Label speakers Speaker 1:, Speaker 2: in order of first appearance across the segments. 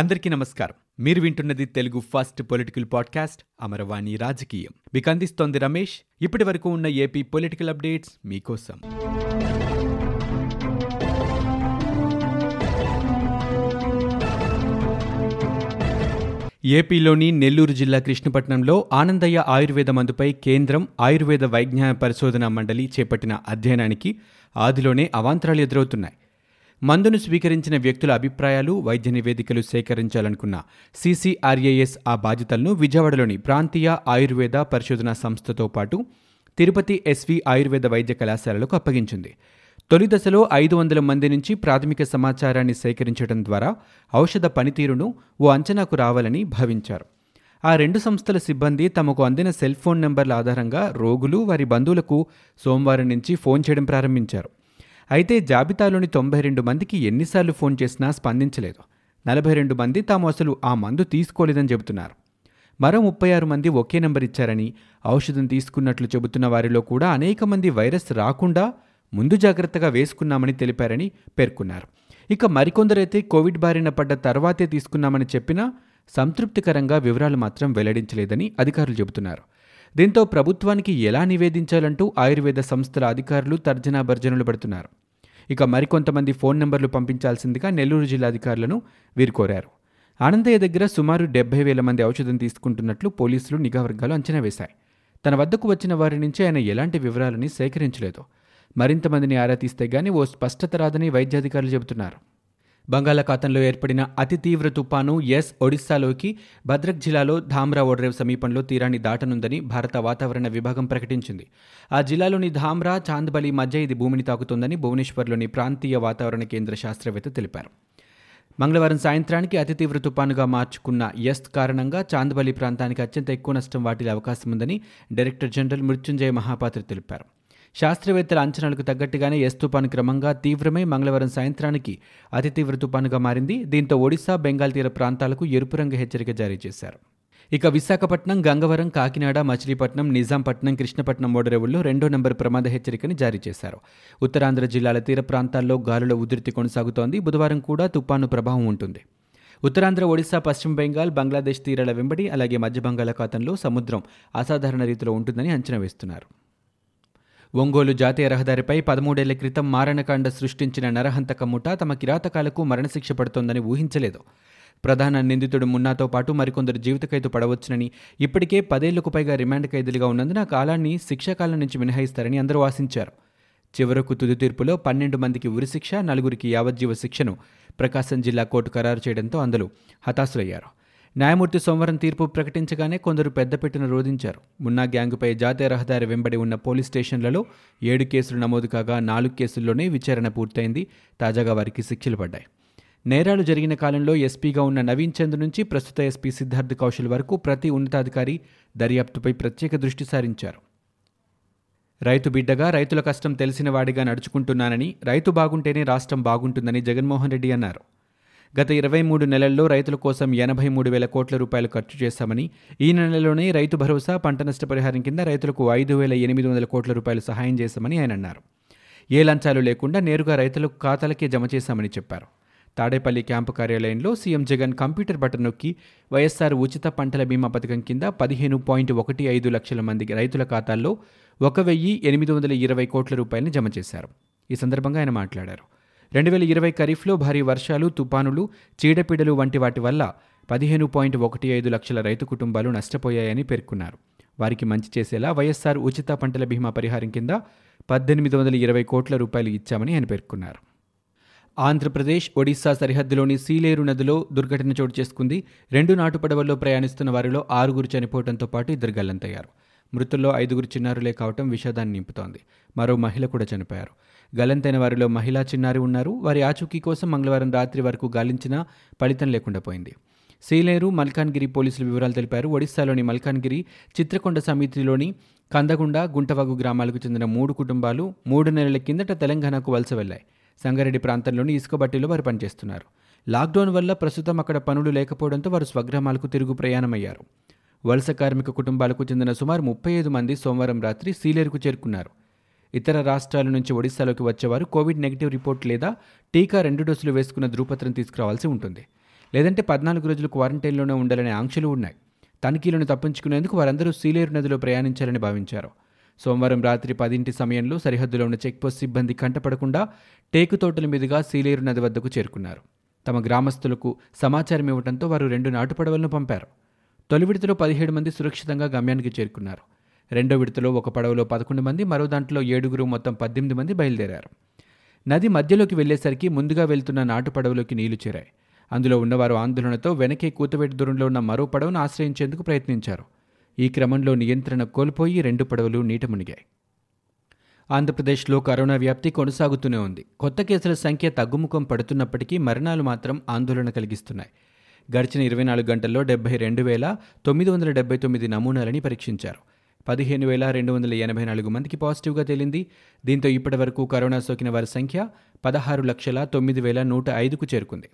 Speaker 1: అందరికీ నమస్కారం మీరు వింటున్నది Telugu first political podcast Amaravani రాజకీయం మీకు అందిస్తోంది రమేష్ ఇప్పటి వరకు ఉన్న ఏపీ పొలిటికల్ అప్డేట్స్ మీకోసం ఏపీలోని నెల్లూరు జిల్లా కృష్ణపట్నంలో ఆనందయ్య ఆయుర్వేద మందుపై కేంద్రం ఆయుర్వేద వైజ్ఞాన పరిశోధన మండలి చేపట్టిన అధ్యయనానికి ఆదిలోనే అవాంతరాలు ఎదురవుతున్నాయి మందును స్వీకరించిన వ్యక్తుల అభిప్రాయాలు వైద్య నివేదికలు సేకరించాలనుకున్న సీసీఆర్ఏఎస్ ఆ బాధ్యతలను విజయవాడలోని ప్రాంతీయ ఆయుర్వేద పరిశోధనా సంస్థతో పాటు తిరుపతి ఎస్వి ఆయుర్వేద వైద్య కళాశాలలకు అప్పగించింది తొలి దశలో ఐదు వందల మంది నుంచి ప్రాథమిక సమాచారాన్ని సేకరించడం ద్వారా ఔషధ పనితీరును ఓ అంచనాకు రావాలని భావించారు ఆ రెండు సంస్థల సిబ్బంది తమకు అందిన సెల్ ఫోన్ నెంబర్ల ఆధారంగా రోగులు వారి బంధువులకు సోమవారం నుంచి ఫోన్ చేయడం ప్రారంభించారు అయితే జాబితాలోని తొంభై రెండు మందికి ఎన్నిసార్లు ఫోన్ చేసినా స్పందించలేదు నలభై రెండు మంది తాము అసలు ఆ మందు తీసుకోలేదని చెబుతున్నారు మరో ముప్పై ఆరు మంది ఒకే నెంబర్ ఇచ్చారని ఔషధం తీసుకున్నట్లు చెబుతున్న వారిలో కూడా అనేక మంది వైరస్ రాకుండా ముందు జాగ్రత్తగా వేసుకున్నామని తెలిపారని పేర్కొన్నారు ఇక మరికొందరైతే కోవిడ్ బారిన పడ్డ తర్వాతే తీసుకున్నామని చెప్పినా సంతృప్తికరంగా వివరాలు మాత్రం వెల్లడించలేదని అధికారులు చెబుతున్నారు దీంతో ప్రభుత్వానికి ఎలా నివేదించాలంటూ ఆయుర్వేద సంస్థల అధికారులు తర్జనా భర్జనలు పడుతున్నారు ఇక మరికొంతమంది ఫోన్ నెంబర్లు పంపించాల్సిందిగా నెల్లూరు జిల్లా అధికారులను వీరు కోరారు ఆనందయ్య దగ్గర సుమారు డెబ్బై వేల మంది ఔషధం తీసుకుంటున్నట్లు పోలీసులు నిఘా వర్గాలు అంచనా వేశాయి తన వద్దకు వచ్చిన వారి నుంచి ఆయన ఎలాంటి వివరాలని సేకరించలేదు మరింతమందిని ఆరా తీస్తే గానీ ఓ స్పష్టత రాదని వైద్యాధికారులు చెబుతున్నారు బంగాళాఖాతంలో ఏర్పడిన అతి తీవ్ర తుపాను ఎస్ ఒడిస్సాలోకి భద్రక్ జిల్లాలో ధామ్రా ఓడ్రేవ్ సమీపంలో తీరాన్ని దాటనుందని భారత వాతావరణ విభాగం ప్రకటించింది ఆ జిల్లాలోని ధామ్రా చాంద్బలి మధ్య ఇది భూమిని తాకుతుందని భువనేశ్వర్లోని ప్రాంతీయ వాతావరణ కేంద్ర శాస్త్రవేత్త తెలిపారు మంగళవారం సాయంత్రానికి అతి తీవ్ర తుపానుగా మార్చుకున్న ఎస్ కారణంగా చాంద్బలి ప్రాంతానికి అత్యంత ఎక్కువ నష్టం వాటిల్లే అవకాశం ఉందని డైరెక్టర్ జనరల్ మృత్యుంజయ మహాపాత్ర తెలిపారు శాస్త్రవేత్తల అంచనాలకు తగ్గట్టుగానే ఎస్ తుపాను క్రమంగా తీవ్రమై మంగళవారం సాయంత్రానికి అతి తీవ్ర తుపానుగా మారింది దీంతో ఒడిశా బెంగాల్ తీర ప్రాంతాలకు ఎరుపు రంగు హెచ్చరిక జారీ చేశారు ఇక విశాఖపట్నం గంగవరం కాకినాడ మచిలీపట్నం నిజాంపట్నం కృష్ణపట్నం ఓడరేవుల్లో రెండో నెంబర్ ప్రమాద హెచ్చరికని జారీ చేశారు ఉత్తరాంధ్ర జిల్లాల తీర ప్రాంతాల్లో గాలుల ఉధృతి కొనసాగుతోంది బుధవారం కూడా తుపాను ప్రభావం ఉంటుంది ఉత్తరాంధ్ర ఒడిశా పశ్చిమ బెంగాల్ బంగ్లాదేశ్ తీరాల వెంబడి అలాగే మధ్య బంగాళాఖాతంలో సముద్రం అసాధారణ రీతిలో ఉంటుందని అంచనా వేస్తున్నారు ఒంగోలు జాతీయ రహదారిపై పదమూడేళ్ల క్రితం మారణకాండ సృష్టించిన నరహంతక ముఠా తమ కిరాతకాలకు మరణశిక్ష పడుతోందని ఊహించలేదు ప్రధాన నిందితుడు మున్నాతో పాటు మరికొందరు జీవిత ఖైదు పడవచ్చునని ఇప్పటికే పదేళ్లకు పైగా రిమాండ్ ఖైదీలుగా ఉన్నందున కాలాన్ని శిక్షాకాలం నుంచి మినహాయిస్తారని అందరూ ఆశించారు చివరకు తుది తీర్పులో పన్నెండు మందికి ఉరిశిక్ష నలుగురికి యావజ్జీవ శిక్షను ప్రకాశం జిల్లా కోర్టు ఖరారు చేయడంతో అందరూ హతాశులయ్యారు న్యాయమూర్తి సోమవారం తీర్పు ప్రకటించగానే కొందరు పెద్దపెట్టును రోధించారు మున్నా గ్యాంగుపై జాతీయ రహదారి వెంబడి ఉన్న పోలీస్ స్టేషన్లలో ఏడు కేసులు నమోదు కాగా నాలుగు కేసుల్లోనే విచారణ పూర్తయింది తాజాగా వారికి శిక్షలు పడ్డాయి నేరాలు జరిగిన కాలంలో ఎస్పీగా ఉన్న నవీన్ చంద్ నుంచి ప్రస్తుత ఎస్పీ సిద్ధార్థ్ కౌశల్ వరకు ప్రతి ఉన్నతాధికారి దర్యాప్తుపై ప్రత్యేక దృష్టి సారించారు రైతు బిడ్డగా రైతుల కష్టం తెలిసిన వాడిగా నడుచుకుంటున్నానని రైతు బాగుంటేనే రాష్ట్రం బాగుంటుందని జగన్మోహన్ రెడ్డి అన్నారు గత ఇరవై మూడు నెలల్లో రైతుల కోసం ఎనభై మూడు వేల కోట్ల రూపాయలు ఖర్చు చేశామని ఈ నెలలోనే రైతు భరోసా పంట నష్టపరిహారం కింద రైతులకు ఐదు వేల ఎనిమిది వందల కోట్ల రూపాయలు సహాయం చేశామని ఆయన అన్నారు ఏ లంచాలు లేకుండా నేరుగా రైతుల ఖాతాలకే జమ చేశామని చెప్పారు తాడేపల్లి క్యాంపు కార్యాలయంలో సీఎం జగన్ కంప్యూటర్ బటన్ నొక్కి వైఎస్ఆర్ ఉచిత పంటల బీమా పథకం కింద పదిహేను పాయింట్ ఒకటి ఐదు లక్షల మంది రైతుల ఖాతాల్లో ఒక వెయ్యి ఎనిమిది వందల ఇరవై కోట్ల రూపాయలను జమ చేశారు ఈ సందర్భంగా ఆయన మాట్లాడారు రెండు వేల ఇరవై ఖరీఫ్లో భారీ వర్షాలు తుపానులు చీడపీడలు వంటి వాటి వల్ల పదిహేను పాయింట్ ఒకటి ఐదు లక్షల రైతు కుటుంబాలు నష్టపోయాయని పేర్కొన్నారు వారికి మంచి చేసేలా వైఎస్సార్ ఉచిత పంటల బీమా పరిహారం కింద పద్దెనిమిది వందల ఇరవై కోట్ల రూపాయలు ఇచ్చామని ఆయన పేర్కొన్నారు ఆంధ్రప్రదేశ్ ఒడిశా సరిహద్దులోని సీలేరు నదిలో దుర్ఘటన చోటు చేసుకుంది రెండు నాటు పడవల్లో ప్రయాణిస్తున్న వారిలో ఆరుగురు చనిపోవడంతో పాటు ఇద్దరు గల్లంతయ్యారు మృతుల్లో ఐదుగురు చిన్నారులే కావటం విషాదాన్ని నింపుతోంది మరో మహిళ కూడా చనిపోయారు గలంతైన వారిలో మహిళా చిన్నారి ఉన్నారు వారి ఆచూకీ కోసం మంగళవారం రాత్రి వరకు గాలించినా ఫలితం లేకుండా పోయింది సీలేరు మల్కాన్గిరి పోలీసులు వివరాలు తెలిపారు ఒడిశాలోని మల్కాన్గిరి చిత్రకొండ సమితిలోని కందగుండ గుంటవాగు గ్రామాలకు చెందిన మూడు కుటుంబాలు మూడు నెలల కిందట తెలంగాణకు వలస వెళ్లాయి సంగారెడ్డి ప్రాంతంలోని ఇసుకబట్టీలో వారు పనిచేస్తున్నారు లాక్డౌన్ వల్ల ప్రస్తుతం అక్కడ పనులు లేకపోవడంతో వారు స్వగ్రామాలకు తిరుగు ప్రయాణమయ్యారు వలస కార్మిక కుటుంబాలకు చెందిన సుమారు ముప్పై ఐదు మంది సోమవారం రాత్రి సీలేరుకు చేరుకున్నారు ఇతర రాష్ట్రాల నుంచి ఒడిశాలోకి వచ్చేవారు కోవిడ్ నెగిటివ్ రిపోర్ట్ లేదా టీకా రెండు డోసులు వేసుకున్న ధృవపత్రం తీసుకురావాల్సి ఉంటుంది లేదంటే పద్నాలుగు రోజులు క్వారంటైన్లోనే ఉండాలనే ఆంక్షలు ఉన్నాయి తనిఖీలను తప్పించుకునేందుకు వారందరూ సీలేరు నదిలో ప్రయాణించాలని భావించారు సోమవారం రాత్రి పదింటి సమయంలో సరిహద్దులో ఉన్న చెక్పోస్ట్ సిబ్బంది కంటపడకుండా టేకు తోటల మీదుగా సీలేరు నది వద్దకు చేరుకున్నారు తమ గ్రామస్తులకు సమాచారం ఇవ్వడంతో వారు రెండు నాటుపడవలను పంపారు తొలి విడతలో పదిహేడు మంది సురక్షితంగా గమ్యానికి చేరుకున్నారు రెండో విడతలో ఒక పడవలో పదకొండు మంది మరో దాంట్లో ఏడుగురు మొత్తం పద్దెనిమిది మంది బయలుదేరారు నది మధ్యలోకి వెళ్లేసరికి ముందుగా వెళ్తున్న నాటు పడవలోకి నీళ్లు చేరాయి అందులో ఉన్నవారు ఆందోళనతో వెనకే కూతవేటి దూరంలో ఉన్న మరో పడవను ఆశ్రయించేందుకు ప్రయత్నించారు ఈ క్రమంలో నియంత్రణ కోల్పోయి రెండు పడవలు నీట మునిగాయి ఆంధ్రప్రదేశ్లో కరోనా వ్యాప్తి కొనసాగుతూనే ఉంది కొత్త కేసుల సంఖ్య తగ్గుముఖం పడుతున్నప్పటికీ మరణాలు మాత్రం ఆందోళన కలిగిస్తున్నాయి గడిచిన ఇరవై నాలుగు గంటల్లో డెబ్బై రెండు వేల తొమ్మిది వందల డెబ్బై తొమ్మిది నమూనాలని పరీక్షించారు పదిహేను వేల రెండు వందల ఎనభై నాలుగు మందికి పాజిటివ్గా తేలింది దీంతో ఇప్పటివరకు కరోనా సోకిన వారి సంఖ్య పదహారు లక్షల తొమ్మిది వేల నూట ఐదుకు చేరుకుంది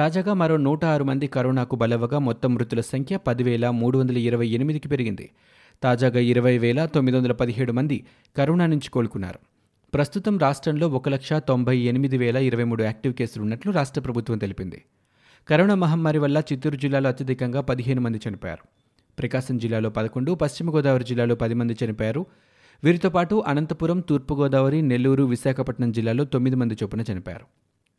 Speaker 1: తాజాగా మరో నూట ఆరు మంది కరోనాకు బలవగా మొత్తం మృతుల సంఖ్య పదివేల మూడు వందల ఇరవై ఎనిమిదికి పెరిగింది తాజాగా ఇరవై వేల తొమ్మిది వందల పదిహేడు మంది కరోనా నుంచి కోలుకున్నారు ప్రస్తుతం రాష్ట్రంలో ఒక లక్ష తొంభై ఎనిమిది వేల ఇరవై మూడు యాక్టివ్ కేసులు ఉన్నట్లు రాష్ట్ర ప్రభుత్వం తెలిపింది కరోనా మహమ్మారి వల్ల చిత్తూరు జిల్లాలో అత్యధికంగా పదిహేను మంది చనిపోయారు ప్రకాశం జిల్లాలో పదకొండు పశ్చిమ గోదావరి జిల్లాలో పది మంది చనిపోయారు వీరితో పాటు అనంతపురం తూర్పుగోదావరి నెల్లూరు విశాఖపట్నం జిల్లాలో తొమ్మిది మంది చొప్పున చనిపోయారు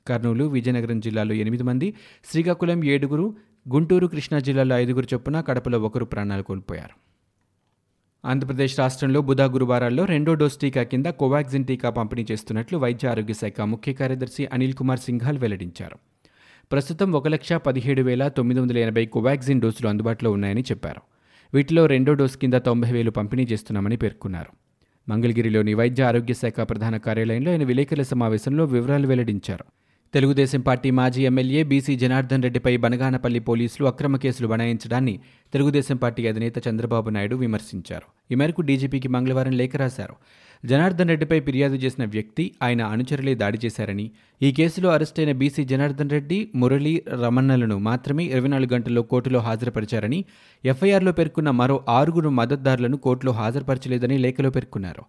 Speaker 1: కర్నూలు విజయనగరం జిల్లాలో ఎనిమిది మంది శ్రీకాకుళం ఏడుగురు గుంటూరు కృష్ణా జిల్లాలో ఐదుగురు చొప్పున కడపలో ఒకరు ప్రాణాలు కోల్పోయారు ఆంధ్రప్రదేశ్ రాష్ట్రంలో బుధ గురువారాల్లో రెండో డోస్ టీకా కింద కోవాక్సిన్ టీకా పంపిణీ చేస్తున్నట్లు వైద్య ఆరోగ్య శాఖ ముఖ్య కార్యదర్శి అనిల్ కుమార్ సింఘాల్ వెల్లడించారు ప్రస్తుతం ఒక లక్ష పదిహేడు వేల తొమ్మిది వందల ఎనభై కోవాక్సిన్ డోసులు అందుబాటులో ఉన్నాయని చెప్పారు వీటిలో రెండో డోసు కింద తొంభై వేలు పంపిణీ చేస్తున్నామని పేర్కొన్నారు మంగళగిరిలోని వైద్య ఆరోగ్య శాఖ ప్రధాన కార్యాలయంలో ఆయన విలేకరుల సమావేశంలో వివరాలు వెల్లడించారు తెలుగుదేశం పార్టీ మాజీ ఎమ్మెల్యే బీసీ జనార్దన్ రెడ్డిపై బనగానపల్లి పోలీసులు అక్రమ కేసులు బనాయించడాన్ని తెలుగుదేశం పార్టీ అధినేత చంద్రబాబు నాయుడు విమర్శించారు ఈ మేరకు డీజీపీకి మంగళవారం లేఖ రాశారు జనార్దన్ రెడ్డిపై ఫిర్యాదు చేసిన వ్యక్తి ఆయన అనుచరులే దాడి చేశారని ఈ కేసులో అరెస్టైన బీసీ జనార్దన్ రెడ్డి మురళి రమణలను మాత్రమే ఇరవై నాలుగు గంటల్లో కోర్టులో హాజరుపరిచారని ఎఫ్ఐఆర్లో పేర్కొన్న మరో ఆరుగురు మద్దతుదారులను కోర్టులో హాజరుపరచలేదని లేఖలో పేర్కొన్నారు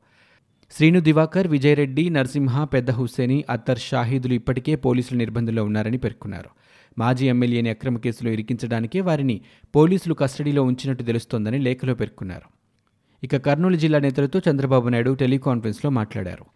Speaker 1: శ్రీను దివాకర్ విజయరెడ్డి నరసింహ పెద్ద హుస్సేని అత్తర్ షాహీదులు ఇప్పటికే పోలీసులు నిర్బంధంలో ఉన్నారని పేర్కొన్నారు మాజీ ఎమ్మెల్యేని అక్రమ కేసులో ఇరికించడానికే వారిని పోలీసులు కస్టడీలో ఉంచినట్టు తెలుస్తోందని లేఖలో పేర్కొన్నారు ఇక కర్నూలు జిల్లా నేతలతో చంద్రబాబు నాయుడు టెలికాన్ఫరెన్స్లో మాట్లాడారు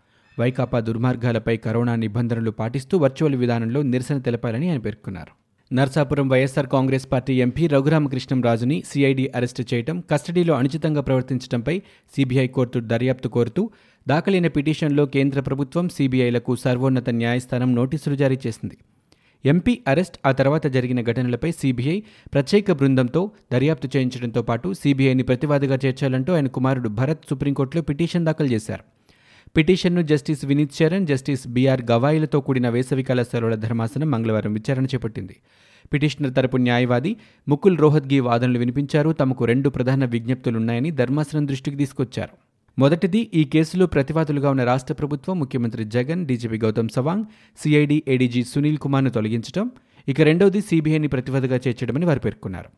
Speaker 1: వైకాపా దుర్మార్గాలపై కరోనా నిబంధనలు పాటిస్తూ వర్చువల్ విధానంలో నిరసన తెలపాలని ఆయన పేర్కొన్నారు Narsapuram YSR Congress party MP రఘురామకృష్ణంరాజుని సిఐడి అరెస్టు చేయడం కస్టడీలో అనుచితంగా ప్రవర్తించడంపై సిబిఐ కోర్టు దర్యాప్తు కోరుతూ దాఖలైన పిటిషన్లో కేంద్ర ప్రభుత్వం సీబీఐలకు సర్వోన్నత న్యాయస్థానం నోటీసులు జారీ చేసింది ఎంపీ అరెస్ట్ ఆ తర్వాత జరిగిన ఘటనలపై సీబీఐ ప్రత్యేక బృందంతో దర్యాప్తు చేయించడంతో పాటు సీబీఐని ప్రతివాదిగా చేర్చాలంటూ ఆయన కుమారుడు భరత్ సుప్రీంకోర్టులో పిటిషన్ దాఖలు చేశారు పిటిషన్ను justice Vineet Charan justice BR గవాయిలతో కూడిన వేసవికాల సెలవుల ధర్మాసనం మంగళవారం విచారణ చేపట్టింది పిటిషనర్ తరపు న్యాయవాది ముకుల్ రోహద్గీ వాదనలు వినిపించారు తమకు రెండు ప్రధాన విజ్ఞప్తులున్నాయని ధర్మాసనం దృష్టికి తీసుకొచ్చారు మొదటిది ఈ కేసులో ప్రతివాదులుగా ఉన్న రాష్ట్ర ప్రభుత్వం ముఖ్యమంత్రి Jagan DGP Gautam Sawang CID ADG Sunil కుమార్ను తొలగించడం ఇక రెండవది సీబీఐని ప్రతివాదిగా చేర్చడమని వారు పేర్కొన్నారు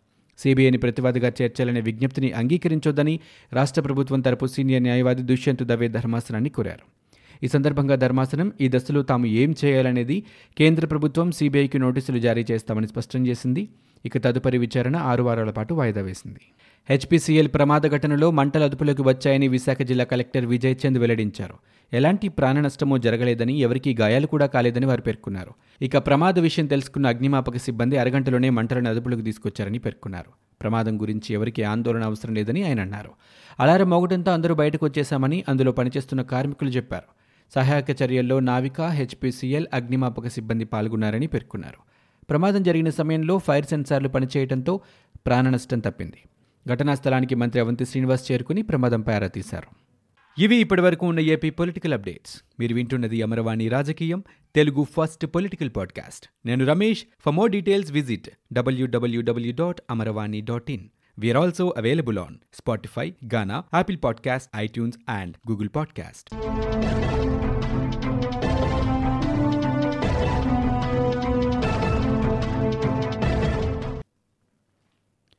Speaker 1: సీబీఐని ప్రతివాదిగా చేర్చాలనే విజ్ఞప్తిని అంగీకరించొద్దని రాష్ట్ర ప్రభుత్వం తరపు సీనియర్ న్యాయవాది దుష్యంత్ దవే ధర్మాసనాన్ని కోరారు ఈ సందర్భంగా ధర్మాసనం ఈ దశలో తాము ఏం చేయాలనేది కేంద్ర ప్రభుత్వం సీబీఐకి నోటీసులు జారీ చేస్తామని స్పష్టం చేసింది ఇక తదుపరి విచారణ ఆరు వారాల పాటు వాయిదా వేసింది హెచ్పీసీఎల్ ప్రమాద ఘటనలో మంటలు అదుపులోకి వచ్చాయని విశాఖ జిల్లా కలెక్టర్ విజయ్ చంద్ వెల్లడించారు ఎలాంటి ప్రాణ నష్టమూ జరగలేదని ఎవరికీ గాయాలు కూడా కాలేదని వారు పేర్కొన్నారు ఇక ప్రమాద విషయం తెలుసుకున్న అగ్నిమాపక సిబ్బంది అరగంటలోనే మంటలను అదుపులోకి తీసుకొచ్చారని పేర్కొన్నారు ప్రమాదం గురించి ఎవరికీ ఆందోళన అవసరం లేదని ఆయన అన్నారు అలారం మోగడంతో అందరూ బయటకు వచ్చేశామని అందులో పనిచేస్తున్న కార్మికులు చెప్పారు సహాయక చర్యల్లో నావిక హెచ్పీసీఎల్ అగ్నిమాపక సిబ్బంది పాల్గొన్నారని పేర్కొన్నారు ప్రమాదం జరిగిన సమయంలో ఫైర్ సెన్సార్లు పనిచేయడంతో ప్రాణనష్టం తప్పింది ఘటనా స్థలానికి మంత్రి అవంతి శ్రీనివాస్ చేరుకుని ప్రమాదంపై ఆరా తీశారు ఇవి ఇప్పటివరకు ఉన్న ఏపీ పొలిటికల్ అప్డేట్స్ మీరు వింటున్నది అమరవాణి రాజకీయం తెలుగు ఫస్ట్ పొలిటికల్ పాడ్కాస్ట్ నేను Ramesh for more details visit డబ్ల్యూడబ్ల్యూడబ్ల్యూ dot Amaravani dot in we are also available on Spotify Gaana Apple podcast iTunes and Google podcast